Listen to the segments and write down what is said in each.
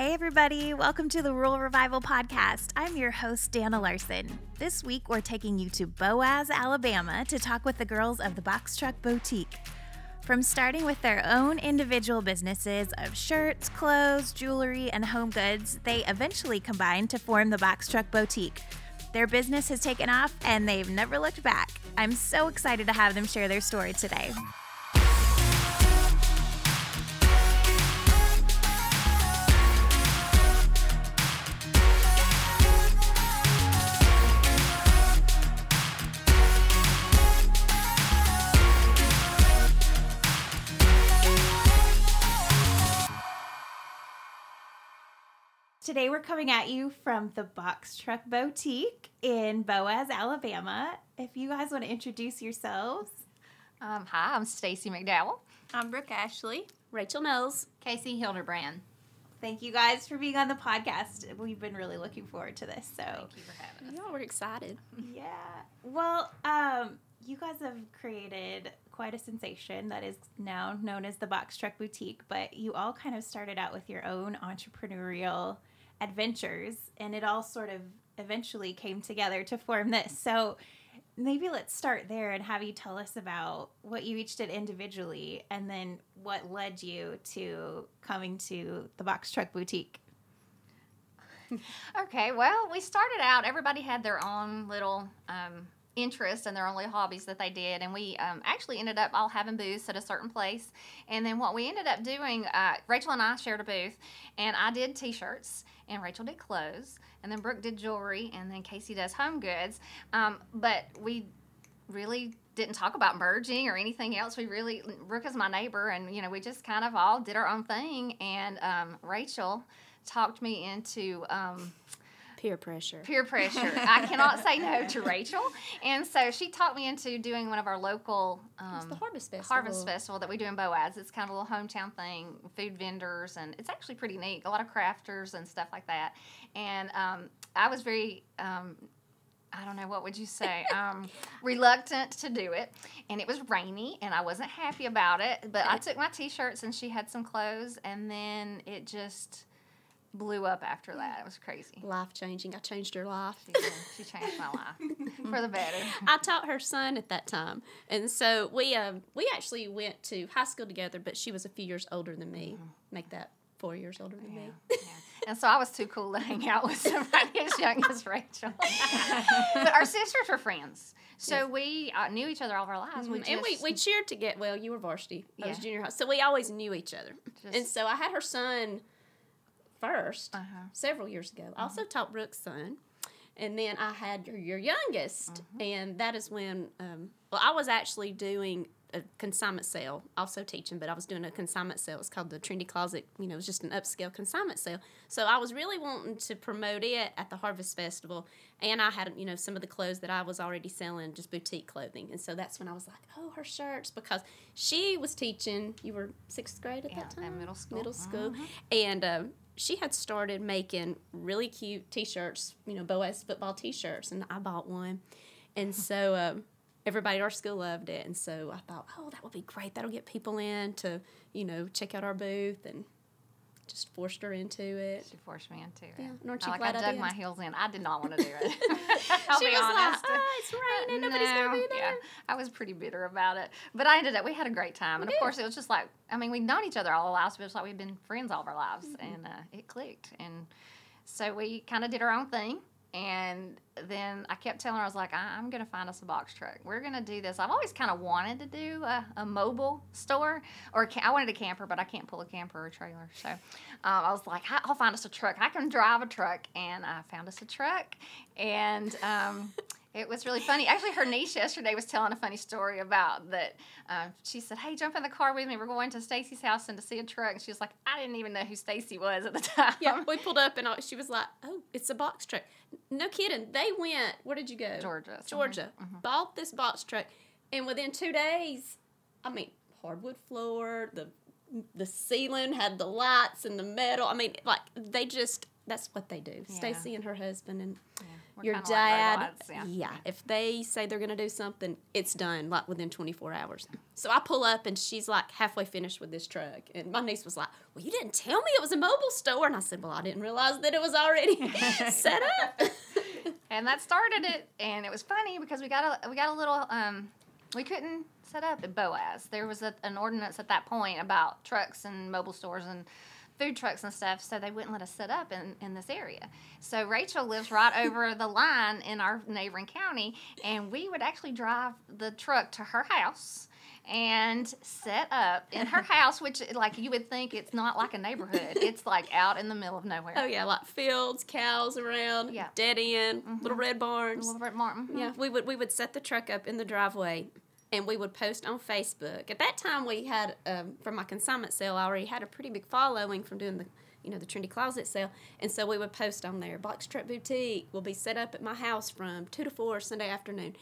Hey, everybody. Welcome to the Rural Revival Podcast. I'm your host, Dana Larson. This week, we're taking you to Boaz, Alabama to talk with the girls of the Box Truck Boutique. From starting with their own individual businesses of shirts, clothes, jewelry, and home goods, they eventually combined to form the Box Truck Boutique. Their business has taken off and they've never looked back. I'm so excited to have them share their story today. Today we're coming at you from the Box Truck Boutique in Boaz, Alabama. If you guys want to introduce yourselves. Um, hi, I'm Stacy McDowell. I'm Brooke Ashley. Rachel Knowles. Casey Hildebrand. Thank you guys for being on the podcast. We've been really looking forward to this. So Thank you for having us. Yeah, we're excited. yeah. Well, um, you guys have created quite a sensation that is now known as the Box Truck Boutique, but you all kind of started out with your own entrepreneurial adventures and it all sort of eventually came together to form this. So maybe let's start there and have you tell us about what you each did individually and then what led you to coming to the Box Truck Boutique. Okay, well, we started out, everybody had their own little um, interests and their only hobbies that they did. And we um, actually ended up all having booths at a certain place. And then what we ended up doing, uh, Rachel and I shared a booth, and I did t shirts, and Rachel did clothes, and then Brooke did jewelry, and then Casey does home goods. Um, but we really didn't talk about merging or anything else. We really, Brooke is my neighbor, and you know, we just kind of all did our own thing. And um, Rachel talked me into um, Peer pressure. peer pressure. I cannot say no to Rachel, and so she talked me into doing one of our local um, the Harvest Festival. harvest festival that we do in Boaz. It's kind of a little hometown thing, food vendors, and it's actually pretty neat. A lot of crafters and stuff like that. And um, I was very. Um, I don't know what would you say, um, reluctant to do it, and it was rainy, and I wasn't happy about it. But I took my t-shirts, and she had some clothes, and then it just blew up after that. It was crazy. Life changing. I changed her life. She, she changed my life for the better. I taught her son at that time, and so we um we actually went to high school together. But she was a few years older than me. Make that four years older than me. Yeah. And so I was too cool to hang out with somebody as young as Rachel. but our sisters were friends. So we uh, knew each other all of our lives. We Mm, and we, just- we cheered to get well. You were varsity. I was junior high, so we always knew each other. and so I had her son 1st Uh-huh. several years ago. I also taught Brooke's son, and then I had your, your youngest, Mm-hmm. and that is when um, well I was actually doing a consignment sale, also teaching, but I was doing a consignment sale. It's called the Trendy Closet. You know, it was just an upscale consignment sale. So I was really wanting to promote it at the Harvest Festival, and I had you know some of the clothes that I was already selling, just boutique clothing, and so that's when I was like, oh, her shirts because she was teaching. You were sixth grade at Yeah, that time. middle school. Middle school, Mhm. and. Um, she had started making really cute T-shirts, you know, Boaz football T-shirts, and I bought one, and so um, everybody at our school loved it, and so I thought, oh, that would be great. That'll get people in to, you know, check out our booth, and just forced her into it. She forced me into it. Yeah, and aren't I, you like glad I I dug did? my heels in. I did not want to do it. I'll she be was honest. like, oh, it's raining, nobody's gonna be there. Yeah, I was pretty bitter about it, but I ended up. We had a great time, and of course, it was just like I mean, we'd known each other all our lives, but it was like we'd been friends all of our lives, Mm-hmm. and uh, it clicked, and so we kind of did our own thing. And then I kept telling her, I was like, I- I'm going to find us a box truck. We're going to do this. I've always kind of wanted to do a, a mobile store, or ca- I wanted a camper, but I can't pull a camper or a trailer. So um, I was like, "I- I'll find us a truck. I can drive a truck. And I found us a truck. And um, it was really funny. Actually, her niece yesterday was telling a funny story about that. Uh, she said, "Hey, jump in the car with me. We're going to Stacy's house and to see a truck." And she was like, "I didn't even know who Stacy was at the time." Yeah, we pulled up and I, she was like, "Oh, it's a box truck." No kidding. They went. Where did you go? Georgia. Georgia. Bought this box truck, and within two days, I mean, hardwood floor, the the ceiling had the lights and the metal. I mean, like they just that's what they do. Yeah. Stacy and her husband and We're your kinda like dad, yeah. yeah. If they say they're gonna do something, it's done like within 24 hours. So I pull up and she's like halfway finished with this truck, and my niece was like, "Well, you didn't tell me it was a mobile store," and I said, "Well, I didn't realize that it was already set up." and that started it and it was funny because we got a we got a little um we couldn't set up at boaz there was a, an ordinance at that point about trucks and mobile stores and food trucks and stuff so they wouldn't let us set up in, in this area so rachel lives right over the line in our neighboring county and we would actually drive the truck to her house and set up in her house which like you would think it's not like a neighborhood it's like out in the middle of nowhere oh yeah, like fields, cows around, Yeah. dead end, little mm-hmm. red barns. Little Red Martin. Mm-hmm. Yeah, we would we would set the truck up in the driveway, and we would post on Facebook. At that time, we had um, from my consignment sale, I already had a pretty big following from doing the you know the trendy closet sale, and so we would post on there. Box Truck Boutique will be set up at my house from two to four Sunday afternoon,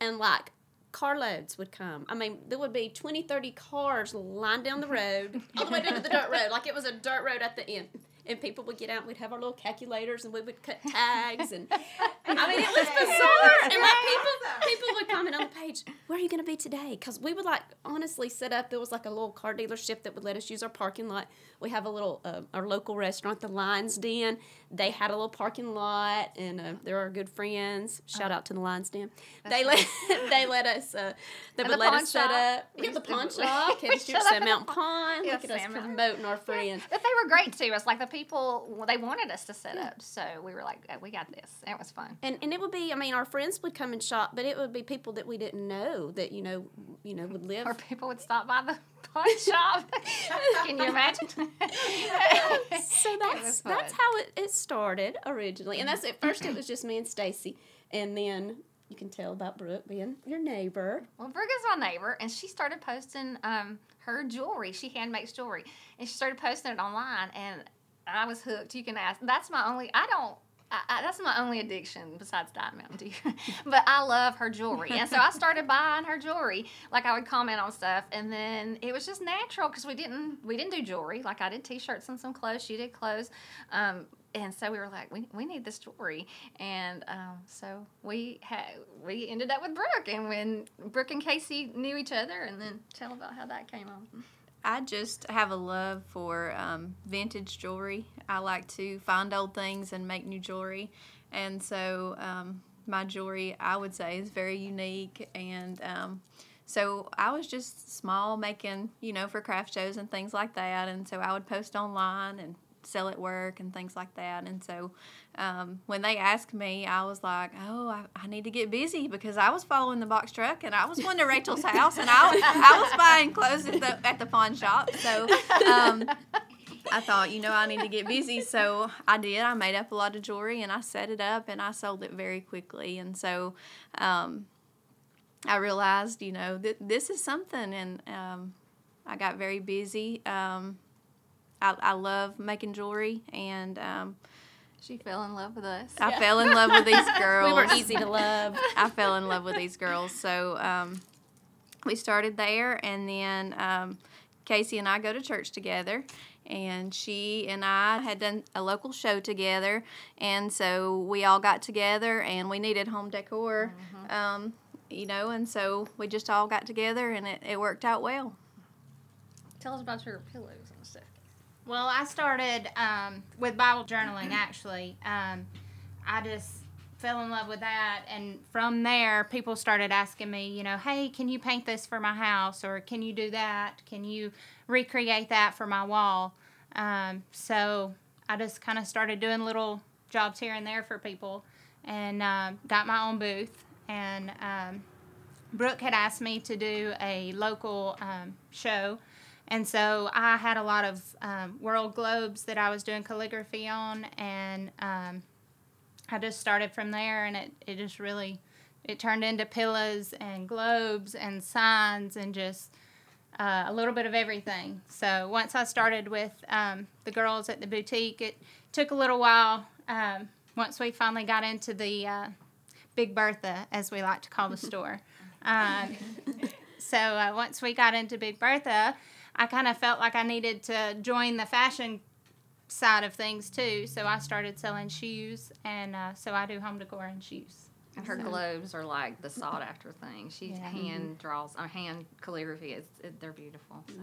and like. Carloads would come. I mean, there would be 20, 30 cars lined down the road, all the way down to the dirt road, like it was a dirt road at the end. And people would get out, and we'd have our little calculators, and we would cut tags, and I mean, it was bizarre. And like people, people would comment on the page, "Where are you going to be today?" Because we would like honestly set up. There was like a little car dealership that would let us use our parking lot. We have a little uh, our local restaurant, the Lions Den. They had a little parking lot, and uh, they're our good friends. Shout out to the Lions Den. They let they let us. Uh, they would the let us set up. We Yeah, the pawn shop. we Had shut up Sam in the Mountain Pond. Yeah, Look at us Mountain. promoting our friends. But they were great to us. Like the people, they wanted us to set up, so we were like, "Uh, "We got this." It was fun. And and it would be, I mean, our friends would come and shop, but it would be people that we didn't know that you know, you know, would live. Or people would stop by the pawn shop. Can you imagine? so that's that's how it, it started originally, and that's at first it was just me and Stacy, and then you can tell about Brooke being your neighbor. Well, Brooke is my neighbor, and she started posting um, her jewelry. She hand makes jewelry, and she started posting it online, and I was hooked. You can ask. That's my only. I don't. I, I, that's my only addiction besides Diet Mountain Dew. but I love her jewelry, and so I started buying her jewelry. Like I would comment on stuff, and then it was just natural because we didn't we didn't do jewelry. Like I did T-shirts and some clothes. She did clothes. Um, and so we were like, we, we need this jewelry, and um, so we had we ended up with Brooke, and when Brooke and Casey knew each other, and then tell about how that came on. I just have a love for um, vintage jewelry. I like to find old things and make new jewelry. And so um, my jewelry, I would say, is very unique. And um, so I was just small, making, you know, for craft shows and things like that. And so I would post online and sell at work and things like that. And so um, when they asked me, I was like, oh, I, I need to get busy because I was following the box truck and I was going to Rachel's house and I, I was buying clothes at the, at the pawn shop. So um, I thought, you know, I need to get busy. So I did. I made up a lot of jewelry and I set it up and I sold it very quickly. And so um, I realized, you know, that this is something. And um, I got very busy. Um, I, I love making jewelry and um, She fell in love with us. I fell in love with these girls. We were easy to love. I fell in love with these girls. So um, we started there, and then um, Casey and I go to church together. And she and I had done a local show together, and so we all got together, and we needed home decor, um, you know, and so we just all got together, and it, it worked out well. Tell us about your pillows and stuff. Well, I started um, with Bible journaling actually. Um, I just fell in love with that, and from there, people started asking me, you know, hey, can you paint this for my house, or can you do that? Can you recreate that for my wall? Um, so I just kind of started doing little jobs here and there for people, and um, got my own booth. And um, Brooke had asked me to do a local um, show. And so I had a lot of um, world globes that I was doing calligraphy on, and um, I just started from there, and it, it just really it turned into pillows and globes and signs and just uh, a little bit of everything. So once I started with um, the girls at the boutique, it took a little while. Um, once we finally got into the uh, Big Bertha, as we like to call the store. Um, so uh, once we got into Big Bertha, I kind of felt like I needed to join the fashion side of things too. So I started selling shoes, and uh, so I do home decor and shoes. And her globes are like the sought after thing. She Yeah. hand draws, or hand calligraphy. It's, it, they're beautiful. So.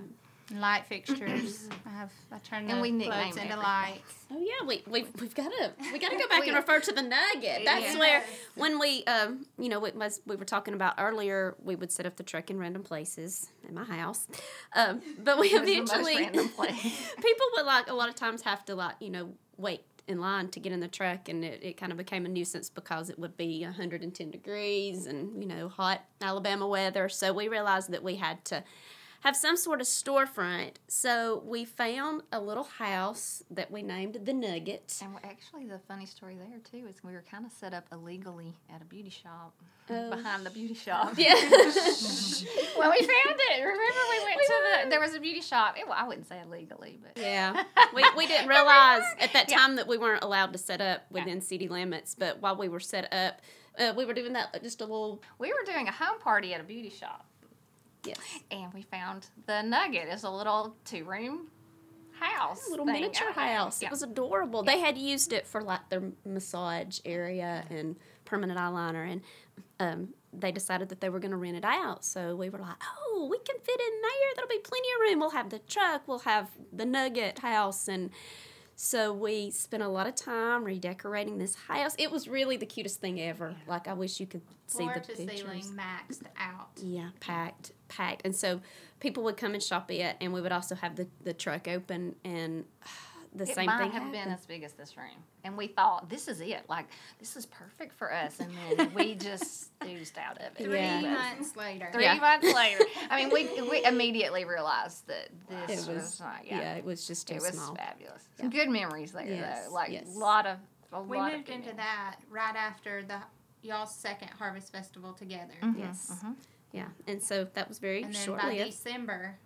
Light fixtures. I have. I turn the And we globes nickname into everything. lights. Oh yeah, we we've, we've got to we got to go back We- and refer to the nugget. That's Yes. where when we um you know we, as we were talking about earlier, we would set up the truck in random places in my house, um, but we It the most eventually place. people would like a lot of times have to like you know wait in line to get in the truck and it, it kind of became a nuisance because it would be 110 degrees and you know hot alabama weather so we realized that we had to have some sort of storefront so we found a little house that we named the nugget And we- actually, the funny story there too is we were kind of set up illegally at a beauty shop Oh. behind the beauty shop. yeah Well, we found it. Remember, we went to the. There was a beauty shop. It, well, I wouldn't say illegally, but Yeah, we, we didn't realize at that Yeah. time that we weren't allowed to set up within city limits. But while we were set up, uh, we were doing that just a little. we were doing a home party at a beauty shop, Yes, and we found the Nugget. It's a little two-room house, a little thing. miniature house. Yeah. It was adorable. They had used it for like their massage area and permanent eyeliner, and um, they decided that they were going to rent it out. So we were like, "Oh, we can fit in there. There'll be plenty of room. We'll have the truck. We'll have the Nugget house and." So we spent a lot of time redecorating this house. It was really the cutest thing ever. Like I wish you could see Floor the to pictures. ceiling, maxed out. Yeah, packed, packed. And so people would come and shop it, and we would also have the, the truck open, and the It same might thing have happened. been as big as this room, and we thought this is it. Like this is perfect for us, and then we just oozed out of it. Three Yeah. months later. Three Yeah. months later, I mean, we we immediately realized that It this was, was, not. yeah. Yeah, it was just too it was small. fabulous. Some good memories there, Yes, though. Like yes. a lot of a We lot of moved into memories. that right after the y'all's second harvest festival together, Mhm, Yes. mhm. Yeah, and so that was very and then short by. December,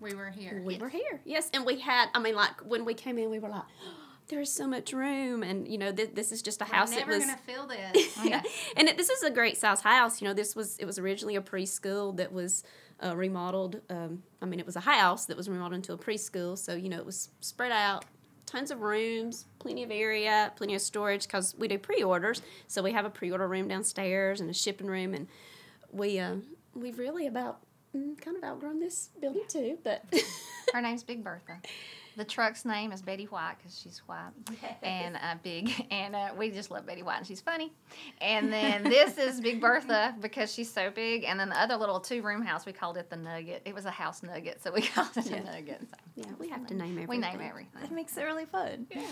we were here. We were here, yes, and we had. I mean, like when we came in, we were like, "There's so much room," and you know, th- this is just a We're house. never it was gonna fill this. yeah. And it, this is a great size house. You know, this was it was originally a preschool that was uh, remodeled. Um, I mean, it was a house that was remodeled into a preschool. So you know, it was spread out, tons of rooms, plenty of area, plenty of storage because we do pre-orders. So we have a pre-order room downstairs and a shipping room, and we uh, we've really about mm, kind of outgrown this building too. But Her name's Big Bertha. The truck's name is Betty White because she's white and uh, big, and uh, we just love Betty White and she's funny. And then this is Big Bertha because she's so big. And then the other little two-room house we called it the Nugget. It was a house nugget, so we called it Yeah. a Nugget. So yeah, we have to name everything. we name everything. That makes it really fun. Yeah.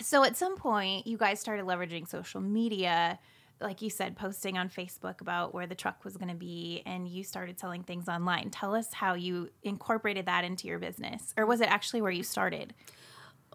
So at some point, you guys started leveraging social media, like you said, posting on Facebook about where the truck was going to be, and you started selling things online. Tell us how you incorporated that into your business, or was it actually where you started?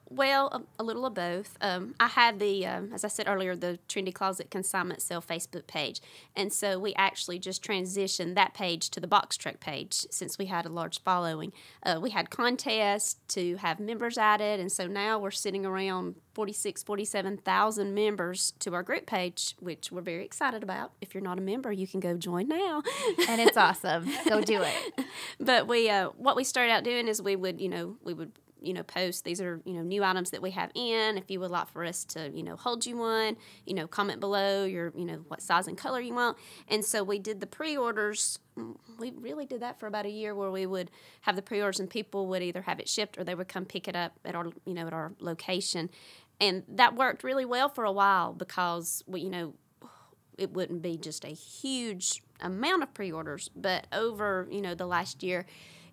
Well, a, a little of both. Um, I had the, um, as I said earlier, the Trendy Closet Consignment Sale Facebook page. And so we actually just transitioned that page to the Box Truck page since we had a large following. Uh, we had contests to have members added. And so now we're sitting around 46, 47,000 members to our group page, which we're very excited about. If you're not a member, you can go join now. And it's awesome. Go do it. but we uh, what we started out doing is we would you know we would you know post these are you know new items that we have in. If you would like for us to you know hold you one you know comment below your you know what size and color you want. And so we did the pre-orders. Mm, we really did that for about a year where we would have the pre-orders and people would either have it shipped or they would come pick it up at our you know at our location. And that worked really well for a while because we you know it wouldn't be just a huge amount of pre-orders but over you know the last year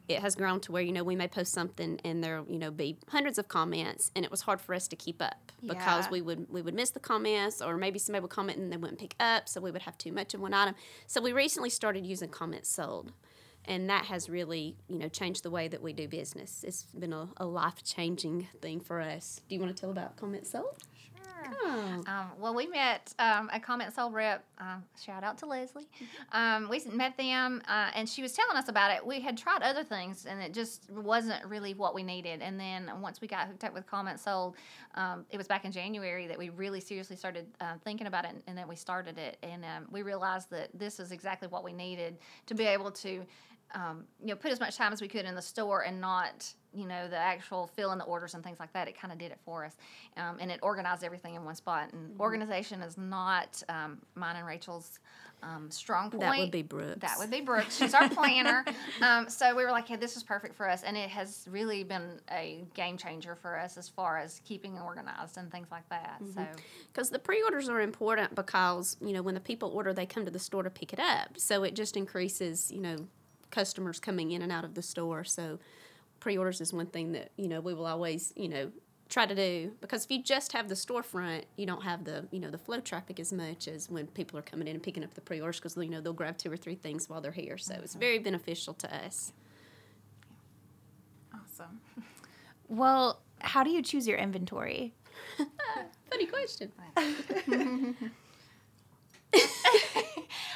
it has grown to where you know we may post something and there you know be hundreds of comments and it was hard for us to keep up because we would we would miss the comments or maybe somebody would comment and they wouldn't pick up so we would have too much of one item. So we recently started using CommentSold and that has really you know changed the way that we do business. It's been a, a life-changing thing for us. Do you want to tell about CommentSold Um, well, we met um, a CommentSold rep. Um, shout out to Leslie. Um, we met them, uh, and she was telling us about it. We had tried other things, and it just wasn't really what we needed. And then once we got hooked up with CommentSold, um, it was back in January that we really seriously started uh, thinking about it, and, and then we started it. And um, we realized that this is exactly what we needed to be able to um, you know, put as much time as we could in the store and not, you know, the actual fill in the orders and things like that. It kind of did it for us, um, and it organized everything in one spot. And organization is not um, mine and Rachel's um, strong point. That would be Brooke's. That would be Brooke. She's our planner. um, so we were like, hey, this is perfect for us. And it has really been a game changer for us as far as keeping organized and things like that. So because the pre-orders are important because you know when the people order they come to the store to pick it up so it just increases you know customers coming in and out of the store. So pre-orders is one thing that you know we will always you know try to do. Because if you just have the storefront you don't have the you know the flow traffic as much as when people are coming in and picking up the pre-orders because you know they'll grab two or three things while they're here. So it's mm-hmm. very beneficial to us. Awesome. Well, how do you choose your inventory? funny question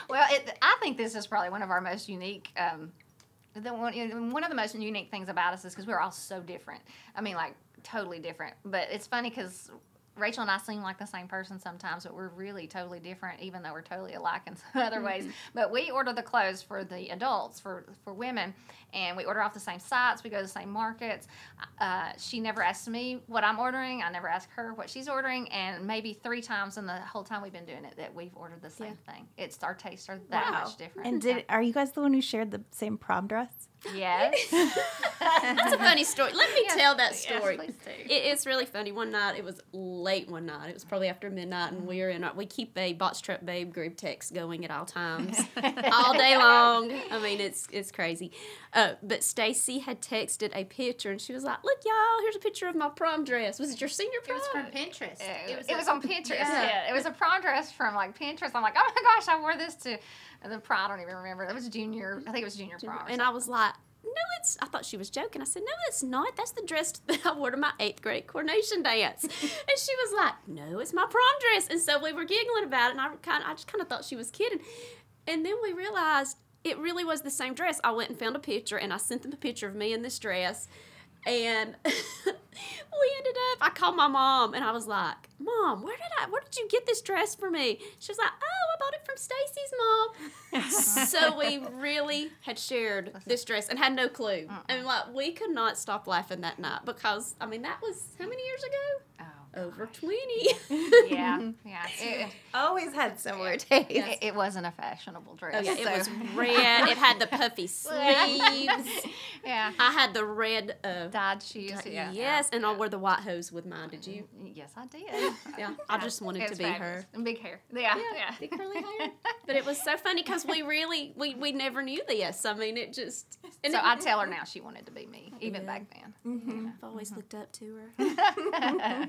well, it, I think this is probably one of our most unique. Um, the one, one of the most unique things about us is because we're all so different. I mean, like totally different. But it's funny because Rachel and I seem like the same person sometimes, but we're really totally different, even though we're totally alike in some other ways. But we order the clothes for the adults, for for women, and we order off the same sites. We go to the same markets. Uh, she never asks me what I'm ordering. I never ask her what she's ordering, and maybe three times in the whole time we've been doing it that we've ordered the same thing. It's our tastes are that Wow. much different. And did are you guys the one who shared the same prom dress? Yes, that's a funny story let me Yes, tell that story please. It, it's really funny. One night, it was late one night. It was probably after midnight, and we were in. Our, we keep a box truck babe group text going at all times, all day long. I mean, it's it's crazy. Uh, but Stacy had texted a picture, and she was like, "Look, y'all, here's a picture of my prom dress. Was it your senior It was from Pinterest. It, was, a- on Pinterest. Yeah. yeah. it was a prom dress from like Pinterest. I'm like, oh my gosh, I wore this to the prom. I don't even remember. It was junior. I think it was junior prom. and I was like, "No, it's." I thought she was joking. I said, "No, it's not. That's the dress that I wore to my eighth grade coronation dance." and she was like, "No, it's my prom dress." And so we were giggling about it, and I kind, I just kind of thought she was kidding. And then we realized it really was the same dress. I went and found a picture, and I sent them a picture of me in this dress. And we ended up. I called my mom, and I was like, "Mom, where did I? Where did you get this dress for me?" She was like, "Oh, I bought it from Stacy's mom." so we really had shared this dress and had no clue. And like we could not stop laughing that night because I mean that was how many years ago? oh, Over twenty. yeah, yeah. It, Always had similar taste. it, it wasn't a fashionable dress. Oh yeah, it so- was red. It had the puffy sleeves. yeah, I had the red. Uh, dyed shoes. Yeah, yes, and I wore the white hose with mine. Did you? Mm, yes, I did. Yeah, I just wanted to be fabulous. her. And big hair. Yeah, yeah. Big curly hair. But it was so funny because we really we, we never knew this. I mean, it just. And so it, I tell her now she wanted to be me, even Yeah. back then. Mm-hmm. I've always mm-hmm. looked up to her.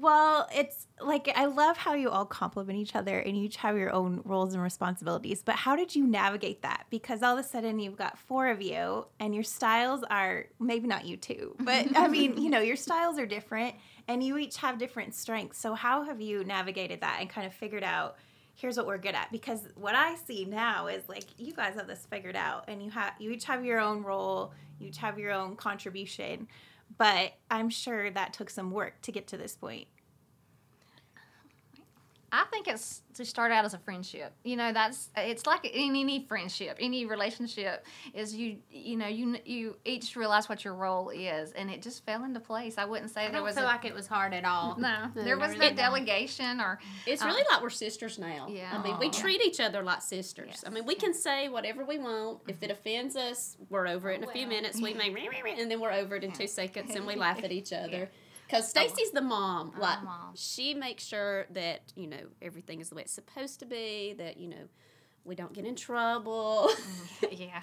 Well, it's like I love how you all complement each other and you each have your own roles and responsibilities. But how did you navigate that? Because all of a sudden you've got four of you and your styles are maybe not you two, but I mean, you know, your styles are different and you each have different strengths. So how have you navigated that and kind of figured out here's what we're good at? Because what I see now is like you guys have this figured out and you have you each have your own role, you each have your own contribution but I'm sure that took some work to get to this point. I think it's to start out as a friendship. You know, that's it's like in any friendship, any relationship is you you know you you each realize what your role is, and it just fell into place. I wouldn't say I there don't was feel a, like it was hard at all. no, there was no really not. delegation or It's Uh, really like we're sisters now. yeah. I mean, we treat each other like sisters. Yes. I mean, we can say whatever we want. If it offends us, we're over it in a few minutes. We may, and then we're over it in two seconds, and we laugh at each Yeah. Because Stacy's the mom. I'm Like mom. she makes sure that you know everything is the way it's supposed to be. That you know we don't get in trouble. Mm-hmm. yeah.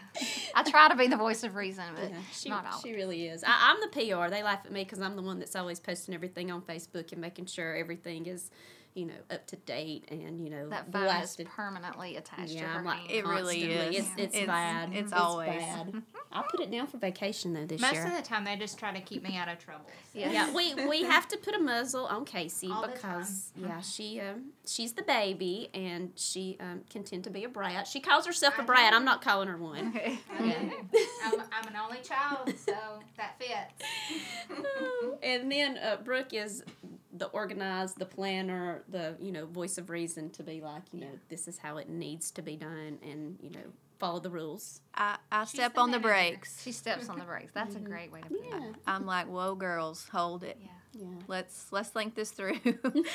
I try to be the voice of reason, but Yeah, she, not all. she really is. I, I'm the PR. They laugh at me because I'm the one that's always posting everything on Facebook and making sure everything is, you know, up to date and you know that phone is blasted. permanently attached to Yeah, her I'm like. It really is. It's, it's, It's- bad. it's always. bad. I'll put it down for vacation though this Most year. of the time, they just try to keep me out of trouble. so. Yeah. yeah, we we have to put a muzzle on Casey All because yeah, she um she's the baby and she um can tend to be a brat. She calls herself a I brat. know. I'm not calling her one. Okay. Yeah. I'm, I'm an only child, so that fits. and then uh, Brooke is the organized, the planner, the you know voice of reason to be like you know this is how it needs to be done, and you know follow the rules. I, I step the on the brakes. She steps on the brakes. That's a mm-hmm. great way to put Yeah, it. I'm like, whoa, girls, hold it. Yeah. Yeah. Let's let's think this through. and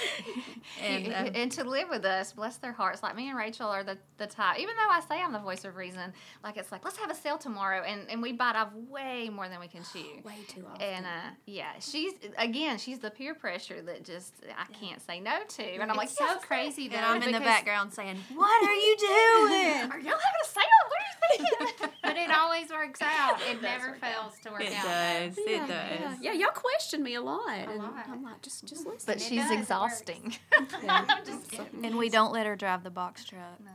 and, uh, and to live with us, bless their hearts. Like me and Rachel are the, the type, even though I say I'm the voice of reason, like it's like, let's have a sale tomorrow. And, and we bite off way more than we can chew. Way too often. And uh, yeah, she's, again, she's the peer pressure that just, I can't say no to. And I'm like, so "Yes, crazy that I'm in the background saying, "What are you doing?" Are y'all having a sale? What are you thinking? But it always works out. It, does never work out. fails to work It out. does. It yeah, does. Yeah, yeah, y'all question me a lot, and lot. I'm like, just just listen. but It she's does, it exhausting. Just kidding. And we don't let her drive the box truck. No.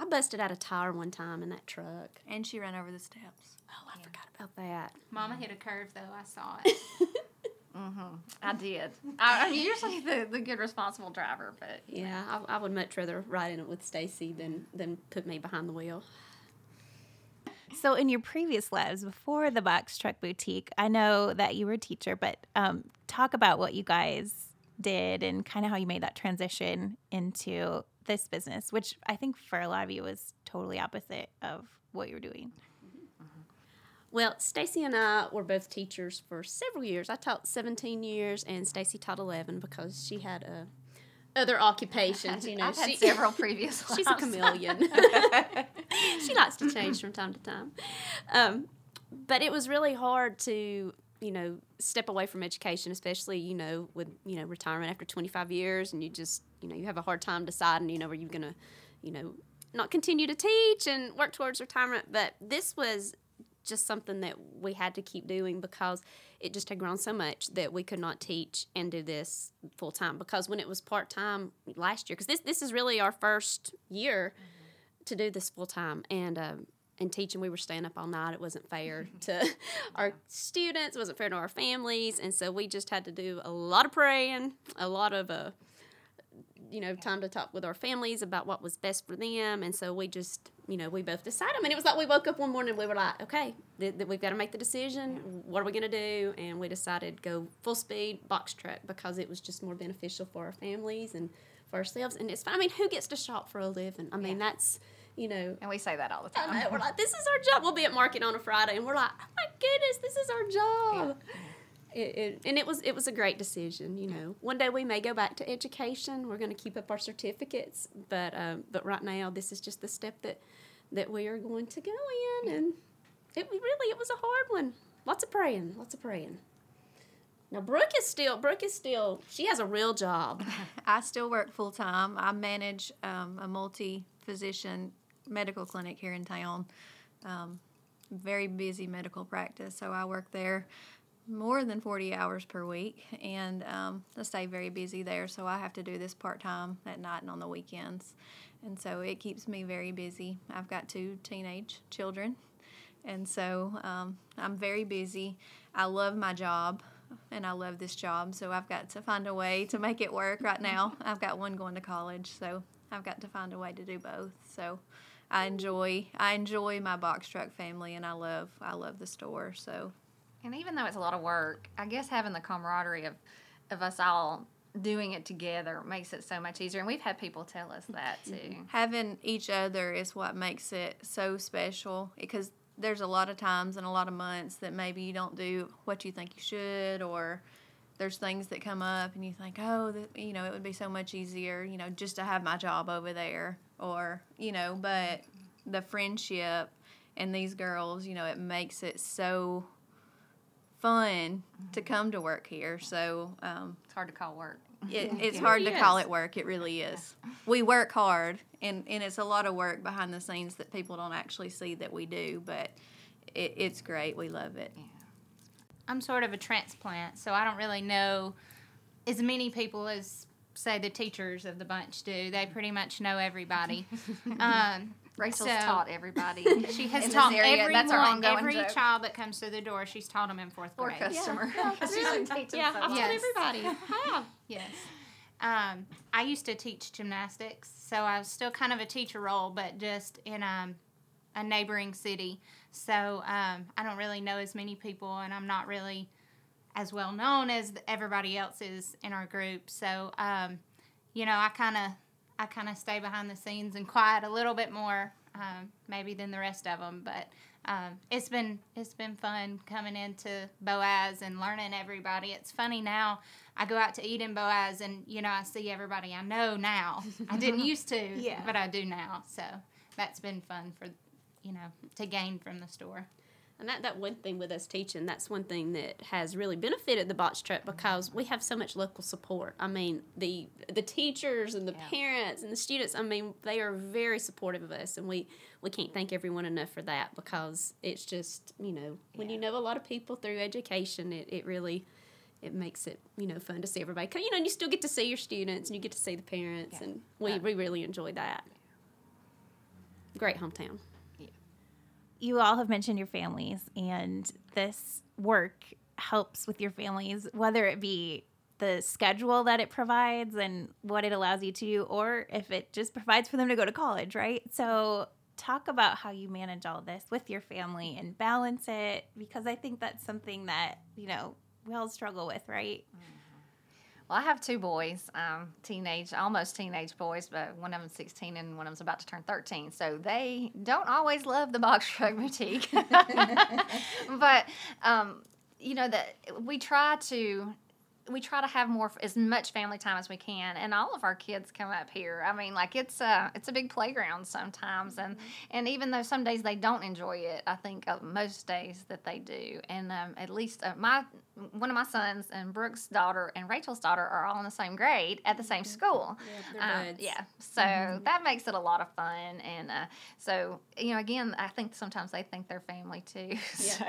I busted out a tire one time in that truck. And she ran over the steps. Oh, I forgot about that. Mama hit a curve though. I saw it. Mm-hmm. I did. I, I'm usually the, the good responsible driver, but Yeah, I, I would much rather ride in it with Stacy than than put me behind the wheel. So, in your previous lives before the Box Truck Boutique, I know that you were a teacher, but um, talk about what you guys did and kind of how you made that transition into this business, which I think for a lot of you was totally opposite of what you were doing. Well, Stacy and I were both teachers for several years. I taught 17 years, and Stacy taught 11 because she had uh, other occupations. You know, I've had she, several previous. she's a chameleon. she likes to change from time to time. Um, but it was really hard to, you know, step away from education, especially, you know, with, you know, retirement after 25 years and you just, you know, you have a hard time deciding, you know, are you going to, you know, not continue to teach and work towards retirement. But this was just something that we had to keep doing because it just had grown so much that we could not teach and do this full time. Because when it was part time last year, because this this is really our first year to do this full time, and um, and teaching, we were staying up all night. It wasn't fair to our students. It wasn't fair to our families, and so we just had to do a lot of praying, a lot of uh, you know, time to talk with our families about what was best for them. And so we just, you know, we both decided. I mean, it was like we woke up one morning and we were like, okay, th- th- we've got to make the decision. What are we going to do? And we decided go full speed box truck because it was just more beneficial for our families and for ourselves. And it's fine. I mean, who gets to shop for a living? I mean, that's, you know, And we say that all the time. know, we're like, this is our job. We'll be at market on a Friday, and we're like, oh my goodness, this is our job. It, it, and it was it was a great decision. You know, one day we may go back to education. We're going to keep up our certificates, but um, but right now this is just the step that that we are going to go in, and it really it was a hard one. Lots of praying, lots of praying. Now Brooke is still Brooke is still she has a real job. I still work full time. I manage um, a multi physician medical clinic here in town. Um, very busy medical practice, so I work there more than 40 hours per week and um, I stay very busy there, so I have to do this part time at night and on the weekends. And so it keeps me very busy. I've got two teenage children, and so um, I'm very busy. I love my job and I love this job, so I've got to find a way to make it work right now. I've got one going to college, so I've got to find a way to do both. So I enjoy I enjoy my box truck family and I love I love the store. So And even though it's a lot of work, I guess having the camaraderie of, of us all doing it together makes it so much easier. And we've had people tell us that too. having each other is what makes it so special because there's a lot of times and a lot of months that maybe you don't do what you think you should or there's things that come up and you think oh that, you know it would be so much easier you know just to have my job over there or you know but the friendship and these girls you know it makes it so fun to come to work here so um, It's hard to call work. it, it's hard really to call it work. It really is. We work hard, and, and it's a lot of work behind the scenes that people don't actually see that we do, but it, it's great. We love it. I'm sort of a transplant, so I don't really know as many people as say the teachers of the bunch do. They pretty much know everybody. um, Rachel's So- taught everybody. she has taught everyone, That's our ongoing every joke. child that comes through the door. She's taught them in fourth grade. Or grade. customer. She's been teaching yeah, so I've long. told Yes. everybody. Have. Yes. Um, I used to teach gymnastics, so I was still kind of a teacher role, but just in um, a neighboring city. So um, I don't really know as many people, and I'm not really as well known as everybody else is in our group. So, um, you know, I kind of I kind of stay behind the scenes and quiet a little bit more, um, maybe than the rest of them. But um, it's been it's been fun coming into Boaz and learning everybody. It's funny now. I go out to eat in Boaz, and you know I see everybody I know now. I didn't used to, Yeah. but I do now. So that's been fun for you know to gain from the store. And that, that one thing with us teaching, that's one thing that has really benefited the box truck because we have so much local support. I mean, the the teachers and the Yeah. parents and the students, I mean, they are very supportive of us and we, we can't thank everyone enough for that because it's just, you know, when you know a lot of people through education, it, it really it makes it, you know, fun to see everybody. 'Cause, You know, and you still get to see your students and you get to see the parents Yeah. and we, we really enjoy that. Great hometown. You all have mentioned your families, and this work helps with your families, whether it be the schedule that it provides and what it allows you to do, or if it just provides for them to go to college, right? So, talk about how you manage all this with your family and balance it, because I think that's something that, you know, we all struggle with, right? Mm. Well, I have two boys, um, teenage, almost teenage boys, but one of them's 16 and one of them's about to turn 13. So they don't always love the box truck boutique. but, um, you know, that we try to. We try to have more as much family time as we can, and all of our kids come up here. I mean, like it's a it's a big playground sometimes, and and even though some days they don't enjoy it, I think uh, most days that they do. And um, at least uh, my one of my sons and Brooke's daughter and Rachel's daughter are all in the same grade at the same school. they're Um, yeah, so that makes it a lot of fun, and uh, so you know, again, I think sometimes they think they're family too. so,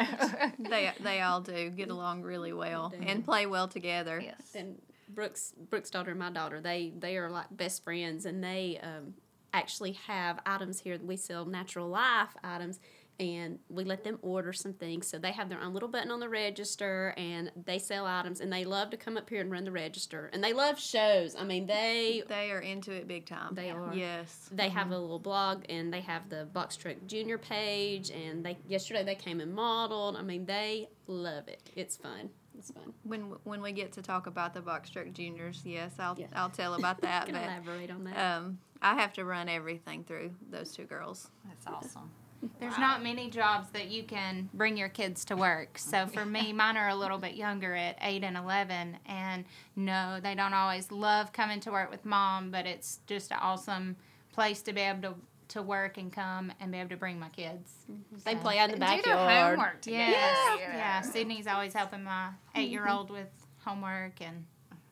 They they all do get along really well and play well together. yes. and Brooke's Brooke's daughter and my daughter they they are like best friends and they um, actually have items here we sell natural life items and we let them order some things so they have their own little button on the register and they sell items and they love to come up here and run the register and they love shows i mean they They are into it big time. They are. Yes. they have a little blog and they have the box truck junior page and they yesterday they came and modeled i mean they love it it's fun it's fun When when we get to talk about the box truck juniors, yes, I'll Yeah. I'll tell about that. can but elaborate on that um, I have to run everything through those two girls. That's awesome. There's not many jobs that you can bring your kids to work. So for me, mine are a little bit younger at 8 and 11. And no, they don't always love coming to work with mom, but it's just an awesome place to be able to, to work and come and be able to bring my kids. Mm-hmm. they So- play out in the Do their backyard homework together. Yes. you Yeah. know. Sydney's always helping my eight year old with homework and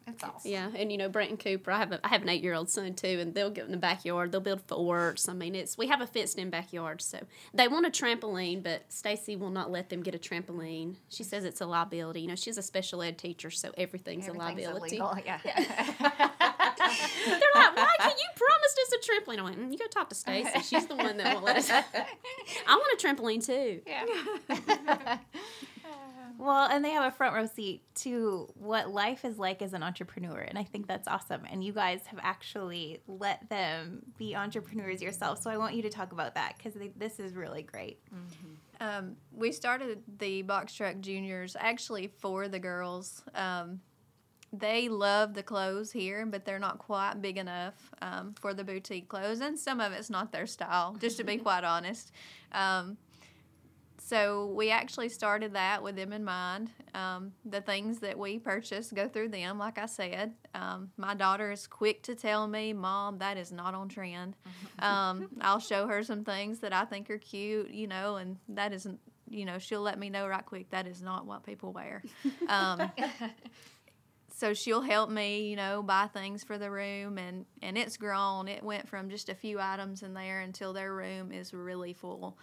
It's awesome. Yeah, and you know Brent and Cooper. I have a, I have an eight year old son too, and they'll get in the backyard. They'll build forts. I mean, it's we have a fenced in backyard, so they want a trampoline, but Stacy will not let them get a trampoline. She says it's a liability. You know, she's a special ed teacher, so everything's, Everything's a liability. illegal. Yeah. They're like, why can't you promised us a trampoline? I went, mm, you go talk to Stacy. She's the one that won't let us. I want a trampoline too. yeah. Well, and they have a front row seat to what life is like as an entrepreneur. And I think that's awesome. And you guys have actually let them be entrepreneurs yourself. So I want you to talk about that because this is really great. Um, we started the box truck juniors actually for the girls. Um, they love the clothes here, but they're not quite big enough um, for the boutique clothes, and some of it's not their style. Just to be quite honest. Um, so we actually started that with them in mind. Um, the things that we purchase go through them, like I said. Um, my daughter is quick to tell me, "Mom, that is not on trend." Um, I'll show her some things that I think are cute, you know, and that isn't, you know, she'll let me know right quick that is not what people wear. Um, so she'll help me, you know, buy things for the room, and and it's grown. It went from just a few items in there until their room is really full.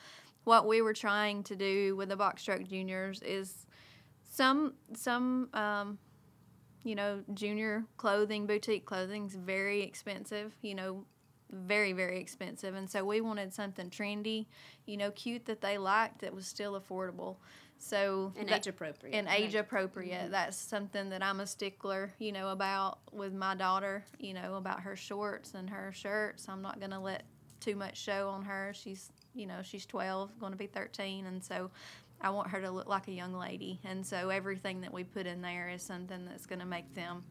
What we were trying to do with the box truck juniors is some some um, you know junior clothing boutique clothing is very expensive. You know, very very expensive, and so we wanted something trendy, you know, cute that they liked that was still affordable. So And that- age appropriate. and age appropriate. That's something that I'm a stickler, you know, about with my daughter, you know, about her shorts and her shirts. I'm not going to let too much show on her. She's, you know, she's 12, going to be 13. And so I want her to look like a young lady, and so everything that we put in there is something that's going to make them.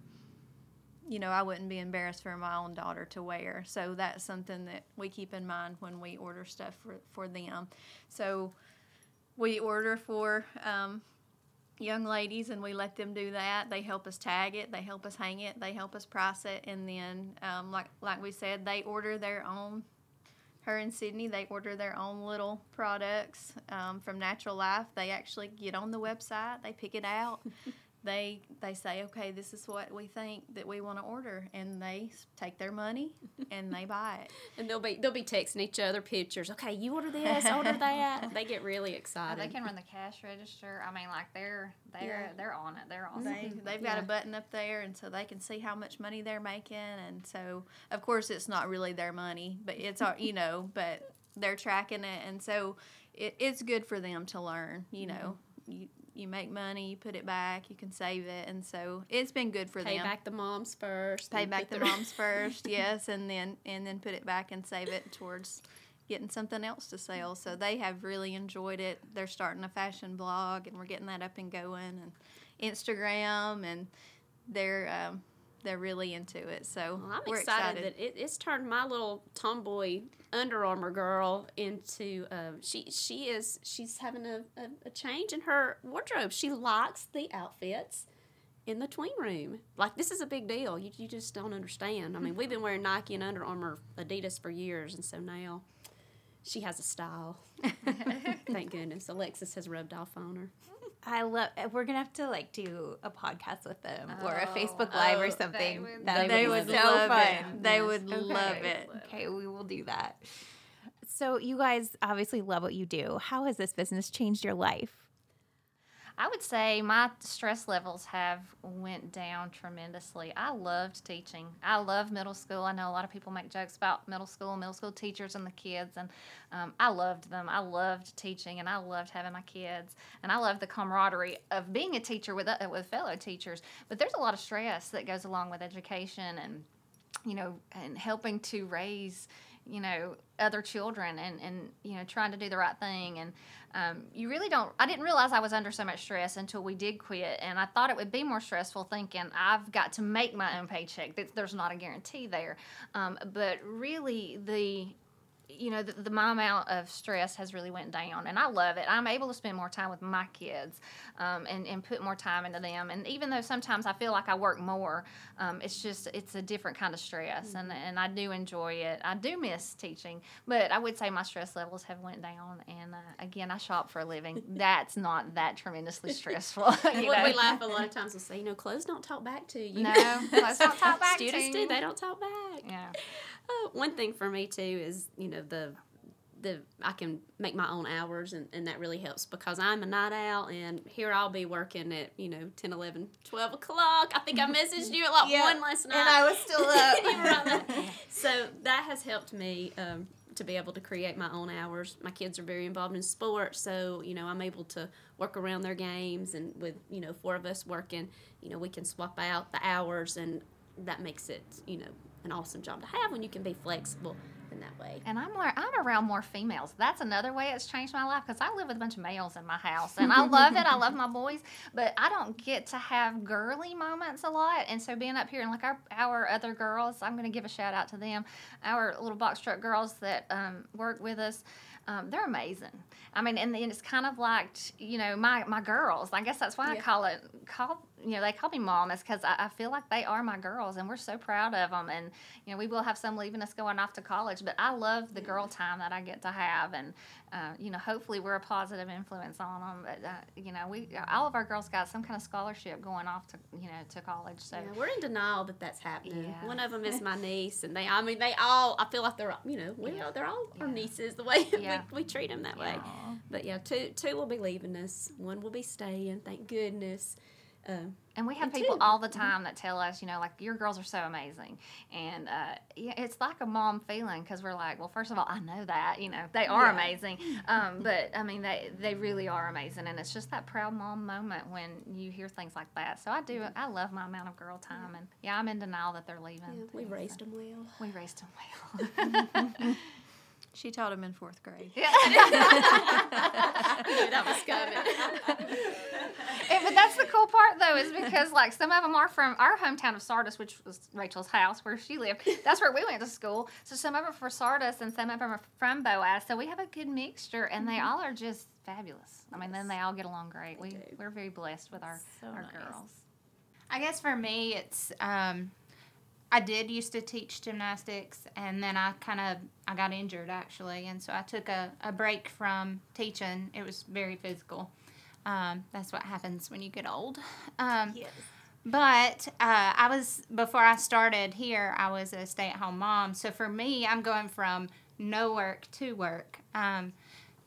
You know, I wouldn't be embarrassed for my own daughter to wear. So that's something that we keep in mind when we order stuff for, for them. So we order for um, young ladies and we let them do that. They help us tag it, they help us hang it, they help us price it, and then um, like like we said, they order their own. Her and Sydney, they order their own little products um, from Natural Life. They actually get on the website, they pick it out. they they say, okay, this is what we think that we want to order, and they take their money and they buy it. And they'll be they'll be texting each other pictures. Okay, you order this, order that. They get really Oh, excited. they can run the cash register. I mean, like they're they're Yeah. they're on it. They're awesome. They mm-hmm. they've got Yeah. a button up there, and so they can see how much money they're making, and so of course it's not really their money, but it's our you know, but they're tracking it, and so it, it's good for them to learn. You know, mm-hmm. you you make money, you put it back, you can save it, and so it's been good for Pay them. Pay back the moms first. Pay back put the moms first, yes, and then and then put it back and save it towards getting something else to sell. So they have really enjoyed it. They're starting a fashion blog, and we're getting that up and going, and Instagram, and they're um, they're really into it. So Well, I'm we're excited, that it, it's turned my little tomboy Under Armour girl into uh, she she is she's having a, a, a change in her wardrobe. She likes the outfits in the tween room. Like this is a big deal. You you just don't understand. I mean, we've been wearing Nike and Under Armour, Adidas for years, and so now she has a style. Thank goodness, Alexis has rubbed off on her. I love. We're gonna have to like do a podcast with them or a Oh, Facebook Live oh, or something. would- That would they be would so love fun. it. They Yes. would Okay. love it. Okay, we will do that. So you guys obviously love what you do. How has this business changed your life? I would say my stress levels have went down tremendously. I loved teaching. I love middle school. I know a lot of people make jokes about middle school, middle school teachers and the kids, and um, I loved them. I loved teaching, and I loved having my kids, and I loved the camaraderie of being a teacher with uh, with fellow teachers. But there's a lot of stress that goes along with education, and you know, and helping to raise you know other children and and you know trying to do the right thing. And um, you really don't i didn't realize i was under so much stress until we did quit. And i thought it would be more stressful thinking i've got to make my own paycheck. There's not a guarantee there. Um, but really the you know the, the my amount of stress has really went down and i love it i'm able to spend more time with my kids um, and, and put more time into them and even though sometimes i feel like i work more um, it's just it's a different kind of stress and, and i do enjoy it i do miss teaching but i would say my stress levels have went down and uh, again i shop for a living that's not that tremendously stressful you What we laugh a lot of times. We'll say, you know, clothes don't talk back to you. no let's not talk back Students to do. They don't talk back. yeah Uh, one thing for me too is you know the the I can make my own hours and, and that really helps because I'm a night owl and here I'll be working at you know 10 11 12 o'clock I think I messaged you at like Yeah, 1 last night And I was still up. You were on that. so that has helped me um, to be able to create my own hours my kids are very involved in sports so you know I'm able to work around their games and with you know four of us working you know we can swap out the hours and that makes it you know an awesome job to have when you can be flexible in that way. And I'm more, I'm around more females. That's another way it's changed my life because I live with a bunch of males in my house, and I love it. I love my boys, but I don't get to have girly moments a lot. And so being up here and like our our other girls, I'm going to give a shout out to them, our little box truck girls that um, work with us. Um, they're amazing. I mean, and, and it's kind of like you know my my girls. I guess that's why I call it call you know they call me mom is because I, I feel like they are my girls and we're so proud of them and you know we will have some leaving us going off to college but I love the girl time that I get to have and uh, you know hopefully we're a positive influence on them but uh, you know we all of our girls got some kind of scholarship going off to you know to college so Yeah, we're in denial that that's happening. Yeah. One of them is my niece, and they, I mean, they all, I feel like they're, you know, we Yeah. are, they're all our Yeah. nieces the way Yeah. we, we treat them that way. But yeah, two two will be leaving us. One will be staying. Thank goodness. Um, And we have And people two. all the time that tell us, you know, like your girls are so amazing, and uh, yeah, it's like a mom feeling because we're like, well, first of all, I know that, you know, they are Yeah. amazing, um, but I mean, they they really are amazing, and it's just that proud mom moment when you hear things like that. So I do, I love my amount of girl time, and yeah, I'm in denial that they're leaving. yeah, too, we so raised them well. We raised them well. She taught him in fourth grade. Yeah. That was coming. And- but that's the cool part though, is because like some of them are from our hometown of Sardis, which was Rachel's house where she lived. That's where we went to school. So some of them are from Sardis and some of them are from Boaz. So we have a good mixture, and they all are just fabulous. I mean, then they all get along great. We do. we're very blessed with our So our nice. girls. I guess for me, it's um, I did used to teach gymnastics, and then I kind of I got injured actually, and so I took a, a break from teaching. It was very physical. Um, that's what happens when you get old. Um, Yes. But uh, I was before I started here. I was a stay-at-home mom. So for me, I'm going from no work to work. Um,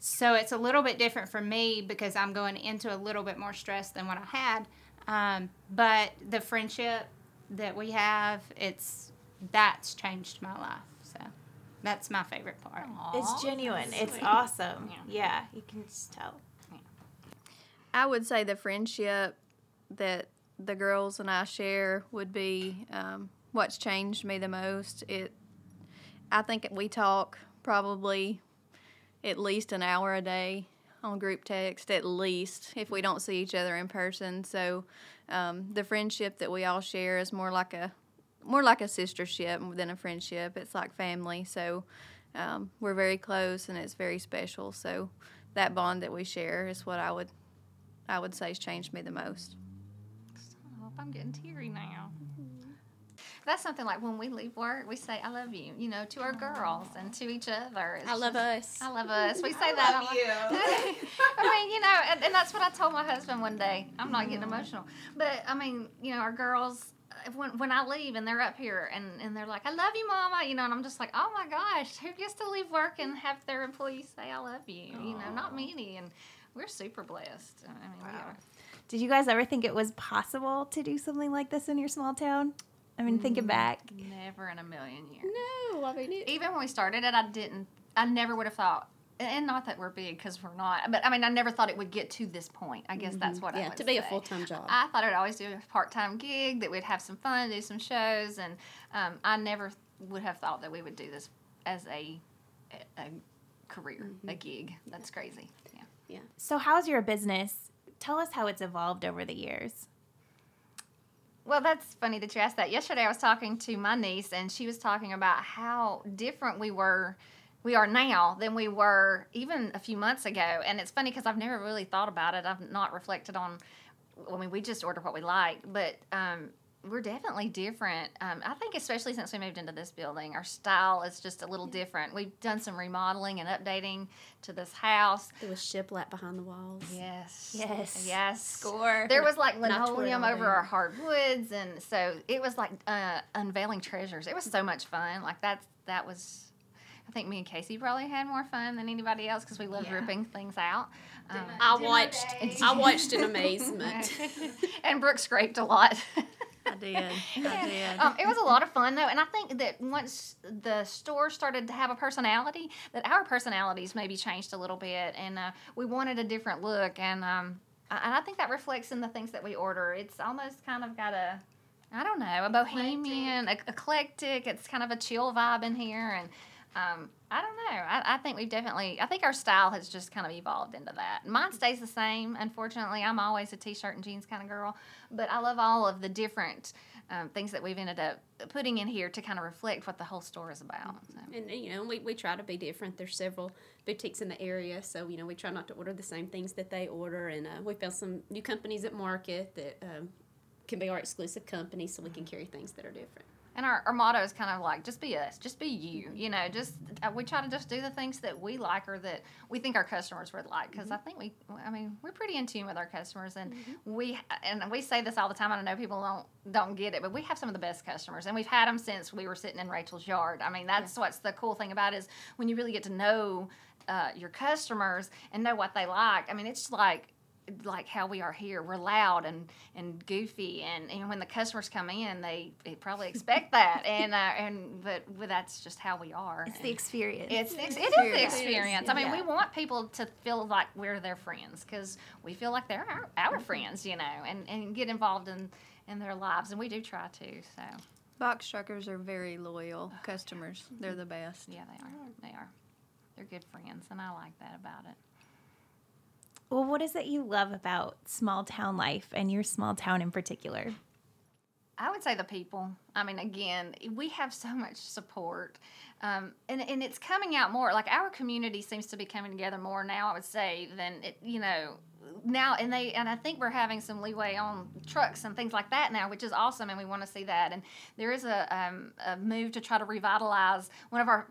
so it's a little bit different for me because I'm going into a little bit more stress than what I had. Um, but the friendship that we have, it's that's changed my life. So that's my favorite part. It's genuine. It's sweet. awesome. Yeah. Yeah. you can just tell. I would say the friendship that the girls and I share would be um, what's changed me the most. It, I think we talk probably at least an hour a day on group text, at least if we don't see each other in person. So um, the friendship that we all share is more like a more like a sistership than a friendship. It's like family. So um, we're very close and it's very special. So that bond that we share is what I would I would say has changed me the most. Stop, I'm getting teary now. That's something like when we leave work, we say, I love you, you know, to our girls and to each other. It's I love just- us. I love us. We say that. I'm like- I mean, you know, and, and that's what I told my husband one day. I'm not getting emotional. But, I mean, you know, our girls, uh, when, when I leave and they're up here and, and they're like, I love you, Mama, you know, and I'm just like, oh my gosh, who gets to leave work and have their employees say, I love you? You know, not many. And we're super blessed. I mean, we are. Did you guys ever think it was possible to do something like this in your small town? I mean, thinking back. Never in a million years. No, I mean it. even when we started it, I didn't. I never would have thought, and not that we're big because we're not. But I mean, I never thought it would get to this point. I guess that's what I Mm-hmm. Yeah, would to be a full time job. I thought I'd always do a part time gig that we'd have some fun, do some shows, and um, I never would have thought that we would do this as a a, a career, Mm-hmm. a gig. That's crazy. Yeah. Yeah. So, how's your business? Tell us how it's evolved over the years. Well, that's funny that you asked that. Yesterday, I was talking to my niece, and she was talking about how different we were, we are now than we were even a few months ago. And it's funny because I've never really thought about it. I've not reflected on. I mean, we just order what we like, but um, we're definitely different. Um, I think, especially since we moved into this building, our style is just a little different. We've done some remodeling and updating to this house. There was shiplap behind the walls. Yes. Yes. Yes. Score. There was like Not to put it linoleum over our hardwoods, and so it was like uh, unveiling treasures. It was so much fun. Like that's that was. I think me and Casey probably had more fun than anybody else because we loved Yeah. ripping things out. Um, I watched. day. I watched in amazement. and Brooke scraped a lot. I did. I did. Um, it was a lot of fun though, and I think that once the store started to have a personality, that our personalities maybe changed a little bit, and uh, we wanted a different look, and um, I- and I think that reflects in the things that we order. It's almost kind of got a, I don't know, a bohemian, ec- eclectic. It's kind of a chill vibe in here, and um, I don't know. I, I think we've definitely. I think our style has just kind of evolved into that. Mine stays the same. Unfortunately, I'm always a t-shirt and jeans kind of girl, but I love all of the different um, things that we've ended up putting in here to kind of reflect what the whole store is about. So. And you know, we, we try to be different. There's several boutiques in the area, so you know, we try not to order the same things that they order. And uh, we found some new companies at market that um, can be our exclusive company, so we can carry things that are different. And our, our motto is kind of like, just be us, just be you. You know, just uh, we try to just do the things that we like or that we think our customers would like. Because I think we, I mean, we're pretty in tune with our customers, and we and we say this all the time. I know people don't don't get it, but we have some of the best customers, and we've had them since we were sitting in Rachel's yard. I mean, that's what's the cool thing about it is when you really get to know uh, your customers and know what they like. I mean, it's like like how we are here. We're loud and, and goofy, and, and when the customers come in, they, they probably expect that. And uh, and but, but that's just how we are. It's And the experience. it's, it's it is the Experience. experience. I mean, we want people to feel like we're their friends because we feel like they're our, our friends, you know, and, and get involved in in their lives, and we do try to. So Box truckers are very loyal customers. They're the best. yeah, they are. They are. they're good friends, and I like that about it. Well, what is it you love about small town life and your small town in particular? I would say the people. I mean, again, we have so much support, um, and and it's coming out more. Like our community seems to be coming together more now. I would say than it, you know now, and they and I think we're having some leeway on trucks and things like that now, which is awesome, and we want to see that. And there is a, um, a move to try to revitalize one of our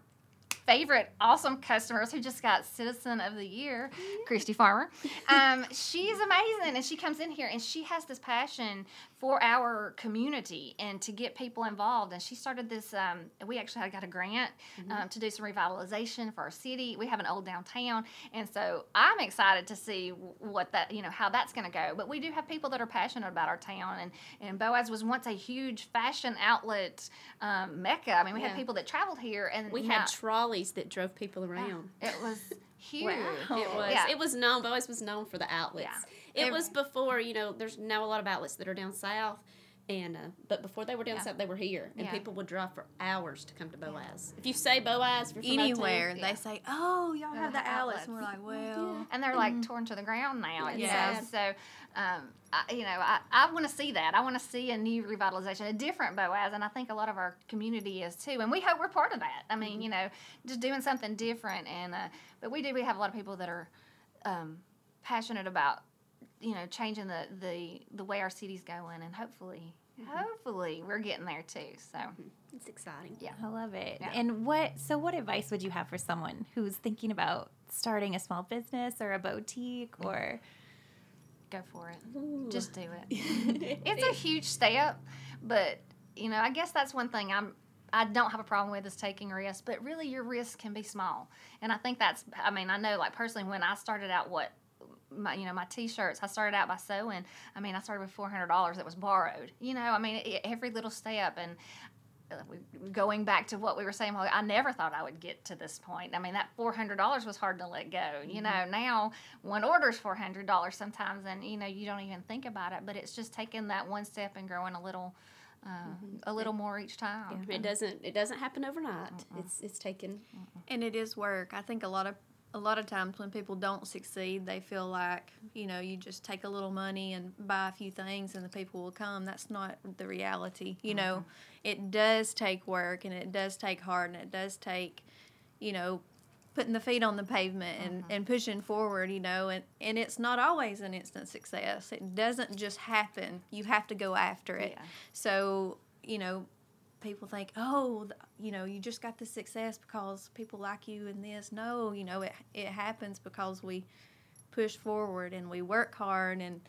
favorite awesome customers who just got Citizen of the Year, Christy Farmer. Um, she's amazing, and she comes in here and she has this passion for our community and to get people involved. And she started this. Um, we actually got a grant um, to do some revitalization for our city. We have an old downtown, and so I'm excited to see what that you know how that's going to go. But we do have people that are passionate about our town, and and Boaz was once a huge fashion outlet um, mecca. I mean, we Yeah. had people that traveled here, and We now- had trolleys that drove people around. it was huge. It was. Yeah. It was known. Boaz was known for the outlets. It Ev- was before you know. There's now a lot of outlets that are down south, and uh, but before they were down Yeah. south, they were here, and Yeah. people would drive for hours to come to Boaz. If you say Boaz, if you're from out Anywhere yeah. they say, "Oh, y'all have have the outlets," and we're like, "Well, and they're like torn to the ground now. It's Yeah. So, um, I, you know, I, I want to see that. I want to see a new revitalization, a different Boaz, and I think a lot of our community is too. And we hope we're part of that. I mean, you know, just doing something different. And uh, but we do. We have a lot of people that are um, passionate about, you know, changing the the the way our city's going, and hopefully, mm-hmm. hopefully, we're getting there too. So. Mm-hmm. it's exciting. Yeah. I love it. Yeah. And what so what advice would you have for someone who's thinking about starting a small business or a boutique or Go for it. Ooh. Just do it. it's a huge step, but you know, I guess that's one thing I'm I don't have a problem with is taking risks, but really your risk can be small. And I think that's I mean, I know like personally when I started out what my you know my t-shirts i started out by sewing i mean i started with $400 that was borrowed you know i mean it, every little step and uh, going back to what we were saying, I never thought I would get to this point. I mean, that four hundred dollars was hard to let go. You know, now one order's four hundred dollars sometimes, and you know you don't even think about it. But it's just taking that one step and growing a little, uh, a little more each time. It doesn't. It doesn't happen overnight. It's it's taken. And it is work. I think a lot of a lot of times when people don't succeed, they feel like you know you just take a little money and buy a few things and the people will come. That's not the reality. You know, mm-hmm. it does take work and it does take hard and it does take, you know, putting the feet on the pavement and, mm-hmm. and pushing forward. You know, and and it's not always an instant success. It doesn't just happen. You have to go after it. Yeah. So you know, people think, oh, you know, you just got the success because people like you and this. No, you know, it it happens because we push forward and we work hard and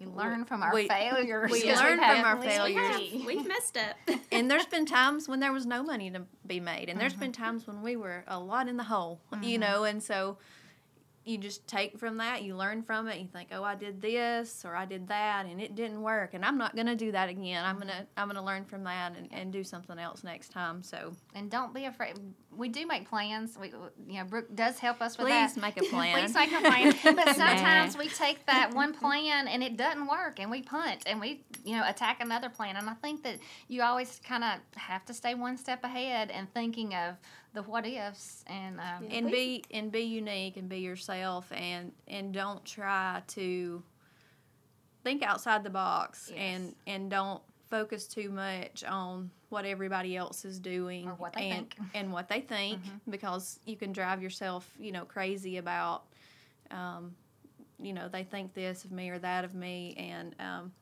We learn from our We- failures. we learn have. from our At we failures. have. We've messed up. and there's been times when there was no money to be made and there's mm-hmm. been times when we were a lot in the hole you mm-hmm. know and so you just take from that you learn from it you think oh i did this or i did that and it didn't work and i'm not going to do that again i'm going to i'm going to learn from that and, and do something else next time so and don't be afraid. We do make plans. We, you know, Brooke does help us with please that. make a plan Please make a plan. But sometimes we take that one plan and it doesn't work, and we punt and we, you know, attack another plan. And I think that you always kind of have to stay one step ahead and thinking of the what ifs. And um, and be and be unique and be yourself and and don't try to think outside the box Yes. and and don't focus too much on what everybody else is doing Or what they and think. Mm-hmm. and what they think because you can drive yourself you know crazy about um, you know they think this of me or that of me and um,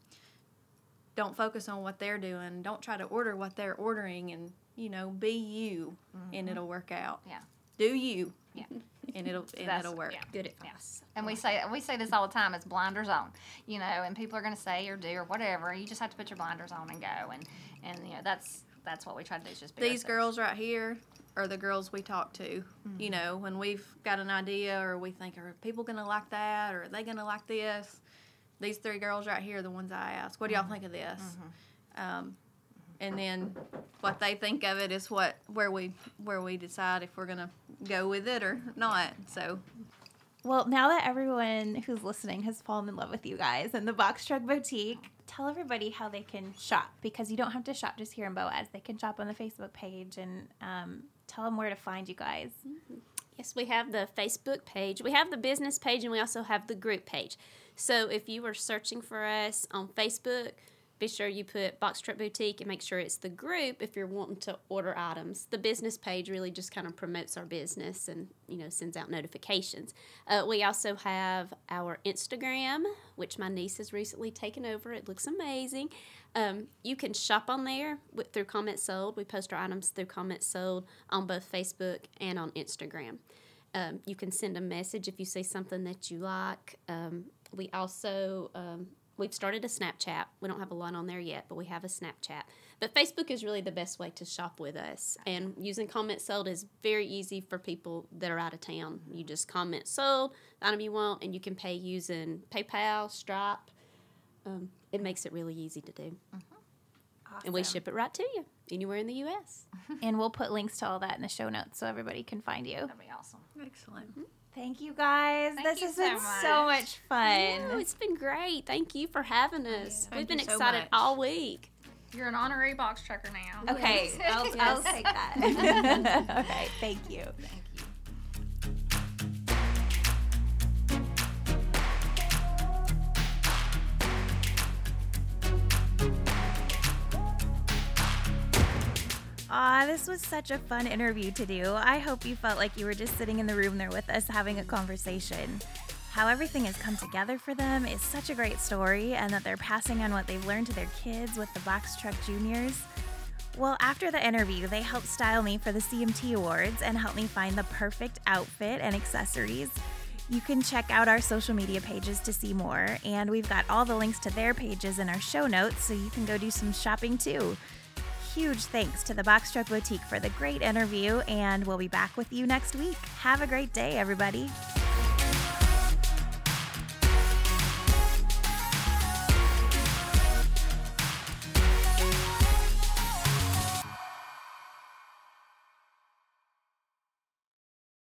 don't focus on what they're doing don't try to order what they're ordering and you know be you and it'll work out Mm-hmm. Yeah. do you Yeah. and it'll and it'll work yeah. Good advice. And we say we say this all the time. It's blinders on, you know. And people are going to say or do or whatever. You just have to put your blinders on and go. And and you know that's that's what we try to do. Is just be these ourselves. girls right here are the girls we talk to you know when we've got an idea or we think are people gonna like that or are they gonna like this these three girls right here are the ones i ask what do y'all think of this um, and then what they think of it is what where we where we decide if we're gonna go with it or not so Well, now that everyone who's listening has fallen in love with you guys and the Box Truck Boutique, tell everybody how they can shop because you don't have to shop just here in Boaz. They can shop on the Facebook page and um, tell them where to find you guys. Yes, Yes, we have the Facebook page. We have the business page and we also have the group page. So if you are searching for us on Facebook, be sure you put Box Truck Boutique and make sure it's the group if you're wanting to order items. The business page really just kind of promotes our business and you know sends out notifications. Uh, we also have our Instagram, which my niece has recently taken over. It looks amazing. Um, you can shop on there with, through CommentSold. We post our items through CommentSold on both Facebook and on Instagram. Um, you can send a message if you see something that you like. Um, we also um, we've started a Snapchat. We don't have a lot on there yet, but we have a Snapchat. But Facebook is really the best way to shop with us. And using CommentSold is very easy for people that are out of town. You just comment sold, the item you want, and you can pay using PayPal, Stripe. Um, it makes it really easy to do. And we ship it right to you anywhere in the U.S. And we'll put links to all that in the show notes so everybody can find you. That'd be awesome. Excellent. Thank you guys. Thank this you has so been so much. much fun. Oh, it's been great. Thank you for having us. Thank We've been you so excited much. all week. You're an honorary box trucker now. Okay, I'll, I'll take that. all right, thank you. Thank Aw, this was such a fun interview to do. I hope you felt like you were just sitting in the room there with us having a conversation. How everything has come together for them is such a great story, and that they're passing on what they've learned to their kids with the Box Truck Juniors. Well, after the interview, they helped style me for the CMT Awards and helped me find the perfect outfit and accessories. You can check out our social media pages to see more, and we've got all the links to their pages in our show notes so you can go do some shopping too. Huge thanks to the Truck Boutique for the great interview, and we'll be back with you next week. Have a great day, everybody.